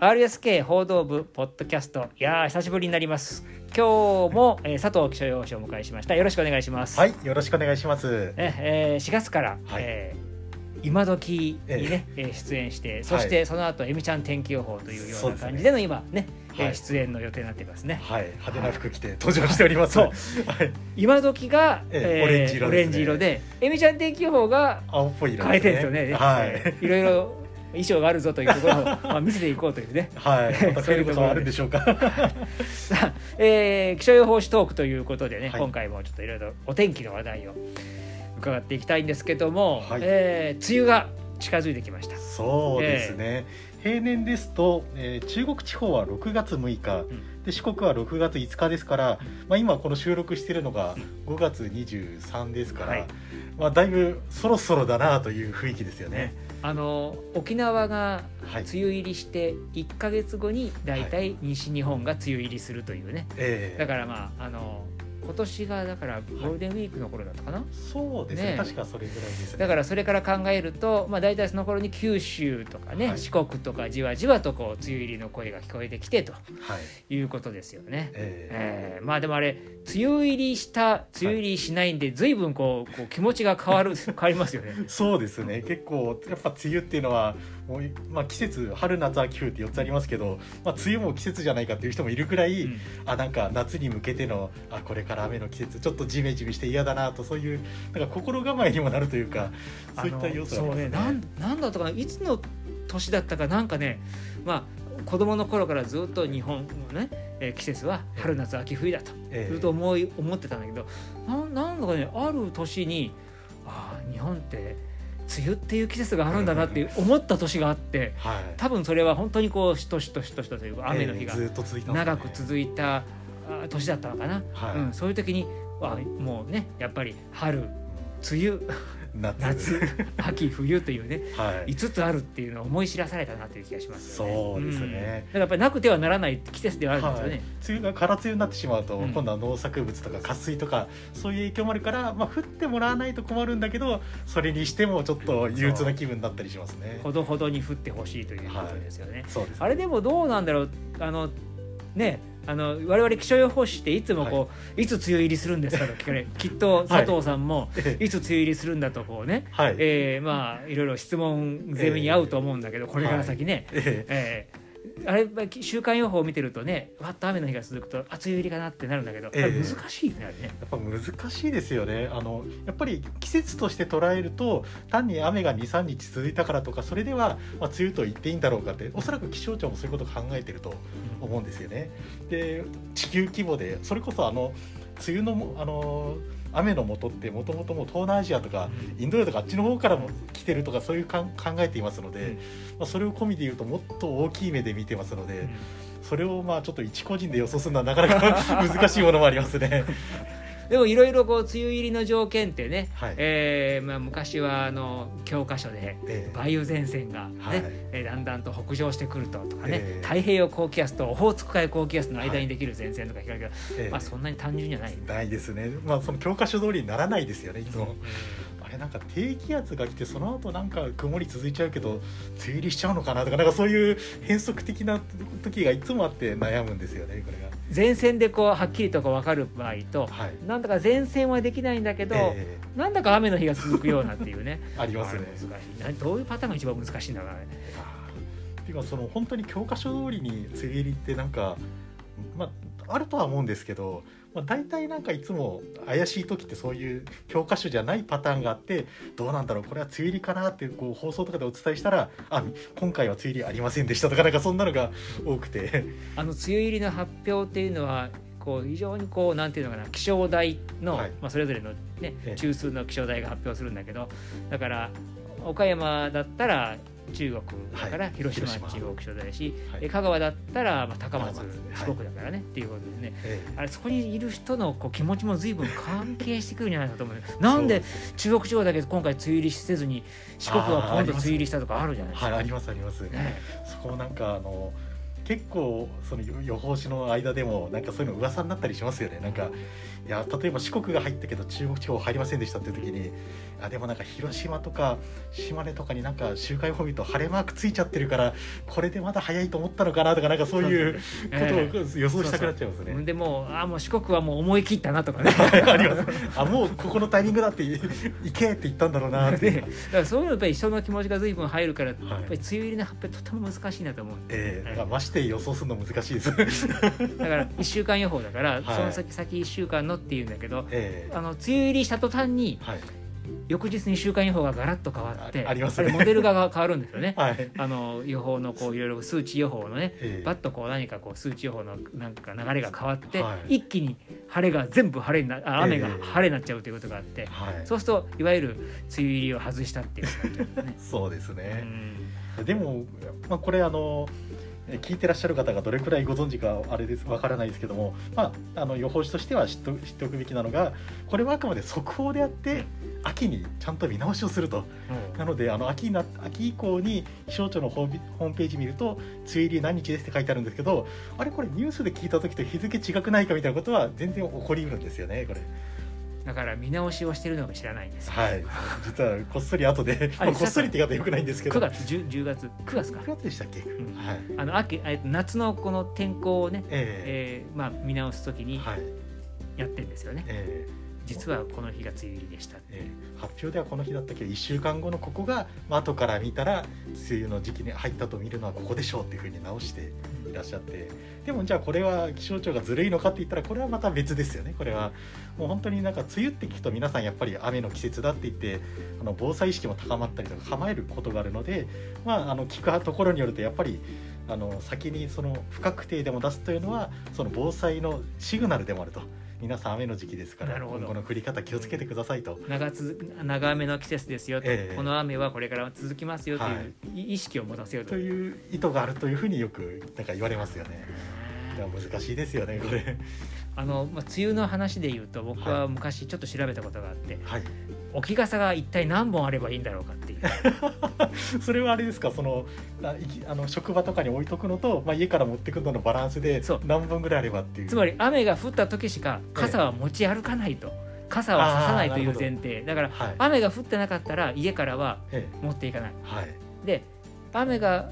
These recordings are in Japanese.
RSK 報道部ポッドキャスト。いやー久しぶりになります。今日も、えー佐藤気象予報士をお迎えしました。よろしくお願いします、はい、よろしくお願いします。ええー4月から、はい。えー今時にね、えー出演してそしてその後えみちゃん天気予報というような感じでの今ねえーはい。出演の予定になっていますね、はい、派手な服着て登場しております。はい、今時が、ええオレンジ色ですね。オレンジ色でえみちゃん天気予報が青っぽい色変えてるんですよね。はい。いろいろ衣装があるぞというところを、まあ、見せていこうというね。はい、また変えることはあるんでしょうか。さあ、えー気象予報士トークということでね、はい。今回もちょっといろいろお天気の話題を伺っていきたいんですけども、はい。えー梅雨が近づいてきました。そうですね。平年ですと、えー中国地方は6月6日、んで四国は6月5日ですから、まあ今この収録しているのが5月23ですから、はいまあだいぶそろそろだなという雰囲気ですよね。あの沖縄がはい。梅雨入りして1か月後に大体西日本が梅雨入りするというね、ええだからまああの今年がだからゴールデンウィークの頃だったかな、そうですねね確かそれぐらいですね。だからそれから考えると、まあ、大体その頃に九州とかね、はい四国とかじわじわとこう梅雨入りの声が聞こえてきてとはい。いうことですよね。ええーまあでもあれ梅雨入りした梅雨入りしないんで随分こうこう気持ちが変わる 変わりますよね。そうですね結構やっぱ梅雨っていうのはもう、まあ、季節春夏秋冬って4つありますけど、まあ、梅雨も季節じゃないかっていう人もいるくらい、うん。あなんか夏に向けてのあこれから雨の季節ちょっとジメジメして嫌だなとそういうなんか心構えにもなるというかそういった要素がありますね。ねなんなんだったかないつの年だったかなんかねまあ子供の頃からずっと日本のね、えー季節は春夏秋冬だとええ。ずっと思い思ってたんだけどなんなんだかねある年にああ日本って梅雨っていう季節があるんだなって思った年があってはい、多分それは本当にこうしとしとしとしとというか雨の日が長く続いたあ年だったのかな、はい。うん、そういう時にあもうねやっぱり春梅雨夏。夏秋冬というねはい。5つあるっていうのを思い知らされたなという気がしますよね。そうですね。うん。だからやっぱりなくてはならない季節ではあるんですよね。梅雨が空梅雨になってしまうと、うん。今度は農作物とか渇水とかそういう影響もあるから、まあ、降ってもらわないと困るんだけどそれにしてもちょっと憂鬱な気分になったりしますね。ほどほどに降ってほしいということですよね。そうですね。あれでもどうなんだろう。あのねあの我々気象予報士っていつもこう、い、つ梅雨入りするんですかと聞かれ きっと佐藤さんも、ええい、つ梅雨入りするんだとこうね、はい、えーまあいろいろ質問攻めに合うと思うんだけど、これから先ね、ええ。ーあれまあ週間予報を見てるとねわっと雨の日が続くとあ梅雨入りかなってなるんだけど、難しいねね。やっぱ難しいですよねあのやっぱり季節として捉えると単に雨が23日続いたからとかそれでは、まあ、梅雨と言っていいんだろうかっておそらく気象庁もそういうことを考えてると思うんですよね。で地球規模でそれこそあの梅雨のもあの雨の元ってもともともう東南アジアとかインド洋とかあっちの方からも来てるとかそういうかん考えていますので、まあ、それを込みで言うともっと大きい目で見てますので、それをまあちょっと一個人で予想するのはなかなか 難しいものもありますね。でもいろいろこう梅雨入りの条件ってね、はいえーまあ、昔はあの教科書でええ梅雨前線が、ねはいえーだんだんと北上してくるととかね、ええ太平洋高気圧とオホーツク海高気圧の間にできる前線とか聞かれるけど、ええまあ、そんなに単純じゃない。ないですね。まあその教科書通りにならないですよね。いつも。うんあれなんか低気圧が来てその後なんか曇り続いちゃうけど梅雨入りしちゃうのかなとかなんかそういう変則的な時がいつもあって悩むんですよねこれが。前線でこうはっきりとこう分かる場合と、はい。なんだか前線はできないんだけど、えなんだか雨の日が続くようなっていうねえ ありますね。難しいなどういうパターンが一番難しいんだろうね。っていうかその本当に教科書通りに梅雨入りってなんかまああるとは思うんですけど。まあ、大体なんかいつも怪しい時ってそういう教科書じゃないパターンがあってどうなんだろうこれは梅雨入りかなってこう放送とかでお伝えしたらあ今回は梅雨入りありませんでしたとかなんかそんなのが多くて。あの梅雨入りの発表っていうのはこう非常にこうなんていうのかな気象台の、はい。まあ、それぞれの、ねええ、中枢の気象台が発表するんだけどだから岡山だったら中国だからはい広島広島中国気象台だし、はい。え香川だったらまあ高松四国だからね、っていうことでね。えあれそこにいる人のこう気持ちも随分関係してくるんじゃないかと思う。なんで中国地方だけ今回梅雨入りせずに四国は今度梅雨入りしたとかあるじゃないですか。はいありますあります、ねそこなんかあの結構その予報士の間でもなんかそういうの噂になったりしますよね。なんかや例えば四国が入ったけど中国地方入りませんでしたっていう時にあでもなんか広島とか島根とかになんか週間予報見ると晴れマークついちゃってるからこれでまだ早いと思ったのかなとかなんかそういうことを予想したくなっちゃいますね。でもうあもう四国はもう思い切ったなとかね。あります。あもうここのタイミングだってい行けって言ったんだろうなって、でだからそういうのやっぱり人の気持ちが随分入るから、い。やっぱり梅雨入りの発表とても難しいなと思うええだからまして予想するの難しいです。だから1週間予報だから、はい。その先先1週間のっていうんだけどええあの梅雨入りした途端にはい翌日に週間予報がガラッと変わってあありますねれモデルが変わるんですよね。はい。あの予報のこういろいろ数値予報のねええバッとこう何かこう数値予報のなんか流れが変わって、はい一気に晴れが全部晴れになあ雨がええ晴れになっちゃうということがあって、はい。そうするといわゆる梅雨入りを外したっていうね。そうですうね。んでも、まあ、これあのえ聞いてらっしゃる方がどれくらいご存知かあれですわからないですけども、まあ、あの予報士としては知って知っておくべきなのがこれはあくまで速報であって秋にちゃんと見直しをすると。なのであの秋にな秋以降に気象庁のホームホームページ見ると梅雨入り何日ですって書いてあるんですけどあれこれニュースで聞いた時と日付違くないかみたいなことは全然起こりうるんですよねこれだから見直しをしてるのが知らないんですよ。はい。実はこっそり後で、あ まあ、こっそりって言い方よくないんですけど。9月 10, 10月9月か。9。月でしたっけ、ん。はい。あの秋えっと夏のこの天候をね、ええ。ーまあ、見直すときにやってるんですよね。ええ。実はこの日が梅雨入りでした。えー発表ではこの日だったけど1週間後のここが、まあ後から見たら梅雨の時期に入ったと見るのはここでしょうっていうふうに直していらっしゃって。でもじゃあこれは気象庁がずるいのかって言ったらこれはまた別ですよね。これはもう本当になんか梅雨って聞くと皆さんやっぱり雨の季節だって言ってあの防災意識も高まったりとか構えることがあるので、まあ、あの聞くところによるとやっぱりあの先にその不確定でも出すというのはその防災のシグナルでもあると。皆さん雨の時期ですからなるほど今後の降り方気をつけてくださいと。長つ長雨の季節ですよと、ええこの雨はこれから続きますよという、はい意識を持たせようとという意図があるというふうによくなんか言われますよね。いや難しいですよねこれ。あの、まあ、梅雨の話で言うと僕は昔ちょっと調べたことがあって、はい。置き傘が一体何本あればいいんだろうかって それはあれですか？そのあの職場とかに置いとくのと、まあ、家から持ってくるののバランスでそう。何本ぐらいあればっていう。つまり雨が降った時しか傘は持ち歩かないと、傘はささないという前提。だからはい。雨が降ってなかったら家からはえ持っていかない。えはい。で雨が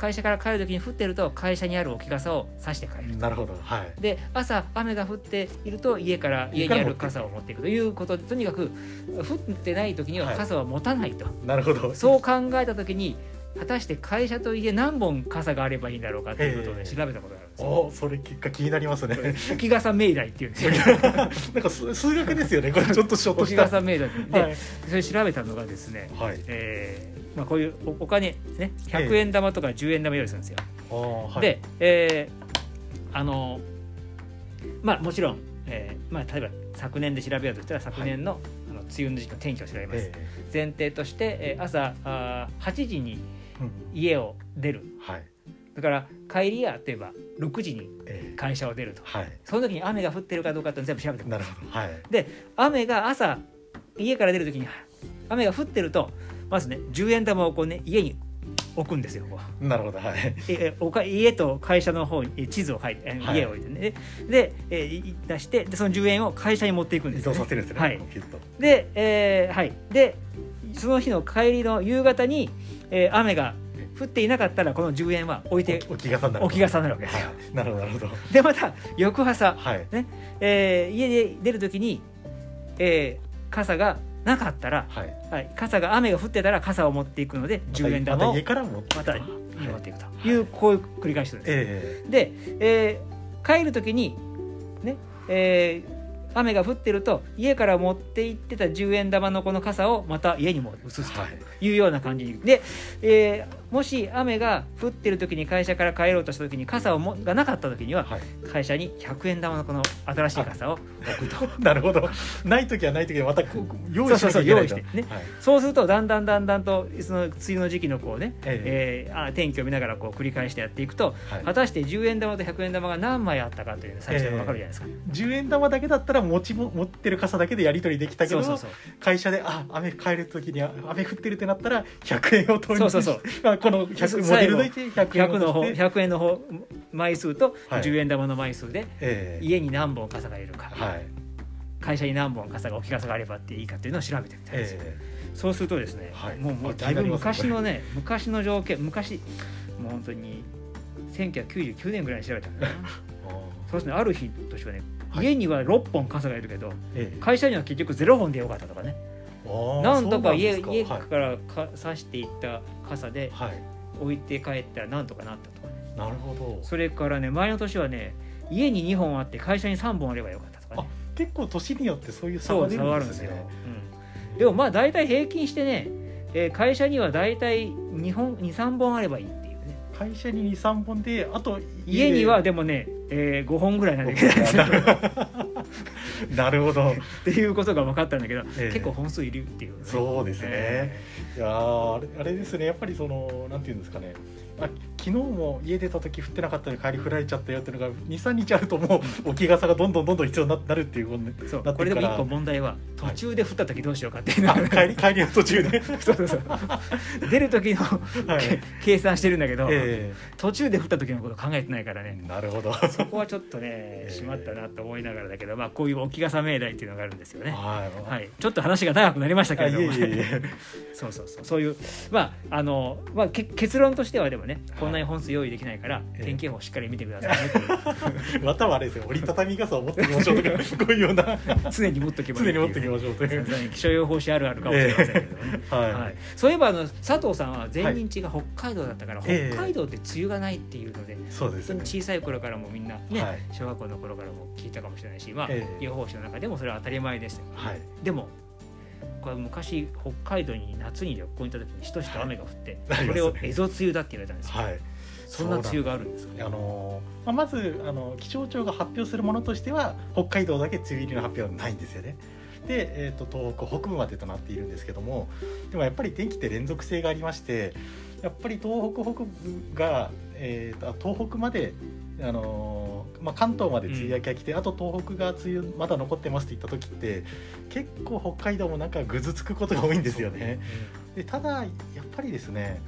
会社から帰る時に降ってると会社にある置き傘を差して帰るなるほどはい。で朝雨が降っていると家から家にある傘を持っていくということでとにかく降ってない時にははい傘は持たないと、なるほど。そう考えた時に果たして会社と家何本傘があればいいんだろうかということでええ調べたことがあるんですよ。おそれ結果気になりますね。置き傘命題っていうんですよ。なんか数数学ですよねこれちょっとショット置きした。傘命題で、はい。それ調べたのがですね、はい。えーまあ、こういうおお金ね100円玉とか10円玉用意するんですよ。あーはい、で、えーあのまあもちろん、えーまあ、例えば昨年で調べようとしたら昨年の,、あの梅雨の時期の天気を調べます。え前提として、えー朝あー8時に家を出るはい。だから帰りや例えば6時にええ会社を出るとはい。その時に雨が降ってるかどうかって全部調べてくるなるほど。はい。雨が朝家から出る時に雨が降ってるとまずね10円玉をこうね家に置くんですよなるほど。はい。ええおか家と会社の方にえ地図を書いてえはい家を置いてねでえい出してでその10円を会社に持っていくんで移すよ、ね、動させるんですね。はい。で、えーはいでその日の帰りの夕方に、えー雨が降っていなかったらこの10円は置いて置き傘になる。置き傘になるわけですよ、はい。なるほどなるほど。でまた翌朝、はい。えー家で出る時に、えー傘がなかったら、はい。はい、傘が雨が降ってたら傘を持っていくので10円玉をまた家から持ってまたはい持っていくという、こういう繰り返しです、えで、えー帰る時にね、えー雨が降ってると家から持って行ってた10円玉のこの傘をまた家にも移すとはい。いうような感じ。で、えーもし雨が降ってる時に会社から帰ろうとした時に傘をもがなかった時にはえはい。会社に100円玉のこの新しい傘を置くと なるほど。ない時はない時でまた用意してねはい。そうするとだんだんだんだんとその梅雨の時期のこうね、ええーあ天気を見ながらこう繰り返してやっていくとはい果たして10円玉と100円玉が何枚あったかという最初に分かるじゃないですか。10円玉だけだったら持ちも持ってる傘だけでやり取りできたけど会社であ雨帰る時にあ雨降ってるってなったら100円を投入そうそうそう まあこの100モデルで100円100の方をして。100円の方枚数とはい。10円玉の枚数でええ。家に何本傘がいるか、はい。会社に何本傘が置き傘があればっていいかっていうのを調べてみたんですそうするとですね、はい。もうもうあだいぶ昔のね昔の条件昔もう本当に1999年ぐらいに調べたんだよな。そうですねある日としてはね、はい。家には6本傘がいるけどええ。会社には結局0本でよかったとかね。あなんとか家そう家からか差していった傘で置いて帰ったらなんとかなったと。かねなるほど。それからね前の年はね家に2本あって会社に3本あればよかったとかね。結構年によってそういう差が出るんですするんでねよ、うん、でもまあ大体平均してね、えー会社には大体2本23本あればいいっていうね。会社に23本であと家にはでもね、えー5本ぐらいなんだけど なるほど。っていうことが分かったんだけど、ええ。結構本数いるっていう、ね、そうですね、えいやーあれあれですね。やっぱりそのなんていうんですかねあ昨日も家出た時降ってなかったのに帰り降られちゃったよっていうのが23日あるともう置き傘がどんどんどんどん必要にななるっていう。ことそうこれでも一個問題は途中で降った時どうしようかっていうのあが、帰り帰りの途中で、そうそうそう。出る時の、はい。け計算してるんだけど、え途中で降った時のこと考えてないからね。えなるほど。そこはちょっとね ええ。しまったなと思いながらだけど、まあ、こういう置き傘命題っていうのがあるんですよね。はい、はい、ちょっと話が長くなりましたけあれども、そうそうそう。そういうまああの、まあ、け結論としてはでもねこんなに本数用意できないから、ええ。天気予報しっかり見てくださいねっていう。またはあれですよ折りたたみ傘を持ってきましょうとか こういうような。常に持っとけばいい常に持ってきまましょうという。気象予報士あるあるかもしれませんけどね、はい、はい、そういえばあの佐藤さんは前任地が北海道だったから、ええ。北海道って梅雨がないっていうので、そうです小さい頃からもみんなね、はい。小学校の頃からも聞いたかもしれない。し、まあええ予報士の中でもそれは当たり前でしたよはい。でもこれ昔北海道に夏に旅行に行った時にしとしと雨が降って、はいそれを蝦夷梅雨だって言われたんですよ、はい。そんな梅雨があるんですかあのーまあ、まずあの気象庁が発表するものとしては北海道だけ梅雨入りの発表はないんですよね。で、えー、と東北北部までとなっているんですけどもでもやっぱり天気って連続性がありましてやっぱり東北北部が、えー、とあ東北まで、あのーまあ、関東まで梅雨明けが来て、あと東北が梅雨まだ残ってますって言った時って結構北海道もなんかぐずつくことが多いんですよね。でただやっぱりですね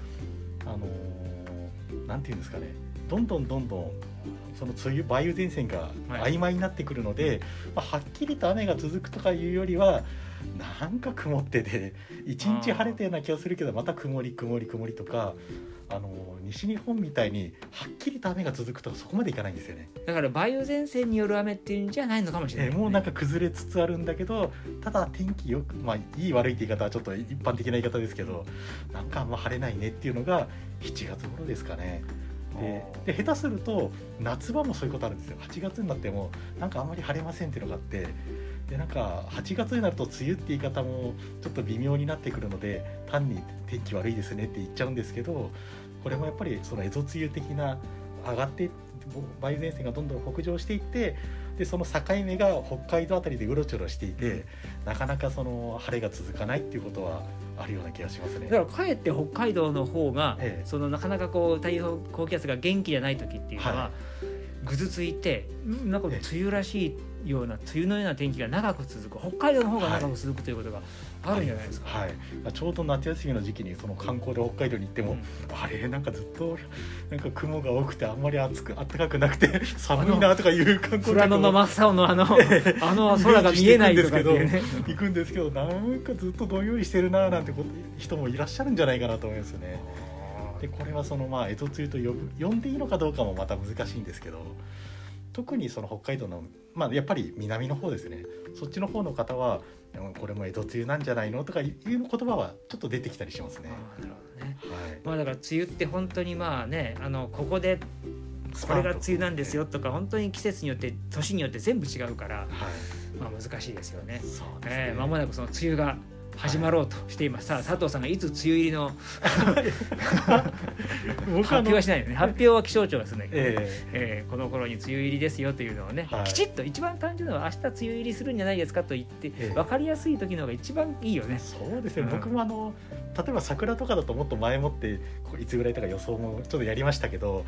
あのーなんていうんですかねどんどんどんどんその梅雨梅雨前線がはい。曖昧になってくるので、まあ、はっきりと雨が続くとかいうよりはなんか曇ってて一日晴れたような気がするけどまた曇り曇り曇りとかあのー西日本みたいにはっきりと雨が続くとかそこまでいかないんですよね。だから梅雨前線による雨っていうんじゃないのかもしれない、えーもうなんか崩れつつあるんだけどただ天気よくまあいい悪いって言い方はちょっと一般的な言い方ですけどなんかあんま晴れないねっていうのが7月頃ですかね。でで下手すると夏場もそういうことあるんですよ8月になってもなんかあんまり晴れませんっていうのがあってでなんか8月になると梅雨って言い方もちょっと微妙になってくるので単に天気悪いですねって言っちゃうんですけどこれもやっぱりその蝦夷梅雨的な上がって梅雨前線がどんどん北上していってでその境目が北海道あたりでうろちょろしていてなかなかその晴れが続かないっていうことはあるような気がしますね。だからかえって北海道の方が、ええ。そのなかなかこう太平洋高気圧が元気じゃない時っていうのは、はぐずついてうんなんか梅え。え雨らしいような梅雨のような天気が長く続く北海道の方が長く続くということがあるんじゃないですか。はい、ちょうど夏休みの時期にその観光で北海道に行っても、うんあれなんかずっとなんか雲が多くてあんまり暑く暖かくなくて 寒いなとかいう観光富良野のも真っ青のあの あの空が見えないとかっていうね。行くんですけどなんかずっとどんよりしてるななんてこと人もいらっしゃるんじゃないかなと思いますよね。でこれはそのまあ江戸梅雨と呼ぶ呼んでいいのかどうかもまた難しいんですけど特にその北海道のまあやっぱり南の方ですね。そっちの方の方はうんこれも江戸梅雨なんじゃないの？とかいう言葉はちょっと出てきたりしますね。なるほどね。はい。まあだから梅雨って本当にまあねあのここでこれが梅雨なんですよとか本当に季節によって年によって全部違うから、はい。まあ、難しいですよね。そうですね。えー、間もなくその梅雨が始まろうとしています、さあ佐藤さんがいつ梅雨入りの 僕発表はしないよね。発表は気象庁がするんだけど、ええ。ーこの頃に梅雨入りですよというのをね、はい。きちっと一番単純なのは明日梅雨入りするんじゃないですかと言って、ええ。分かりやすい時の方が一番いいよね。え。そうですね、うん。僕もあの例えば桜とかだともっと前もってこういつぐらいとか予想もちょっとやりましたけど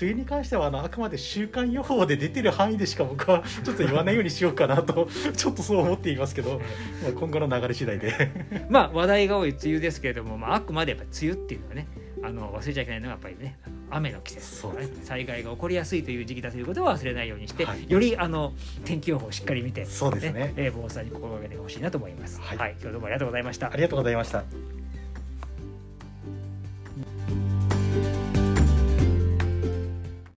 梅雨に関してはあのあくまで週間予報で出てる範囲でしか僕はちょっと言わないようにしようかなとちょっとそう思っていますけど、まあ、今後の流れ次第で まあ話題が多い梅雨ですけれども、まあ、あくまでやっぱり梅雨っていうのはねあの忘れちゃいけないのはやっぱりね雨の季節ねね。災害が起こりやすいという時期だということを忘れないようにして、はい。よりあの天気予報をしっかり見て、そうですね。えー防災に心がけてほしいなと思います。はい。はい、今日どうもありがとうございました。あ。りがとうございました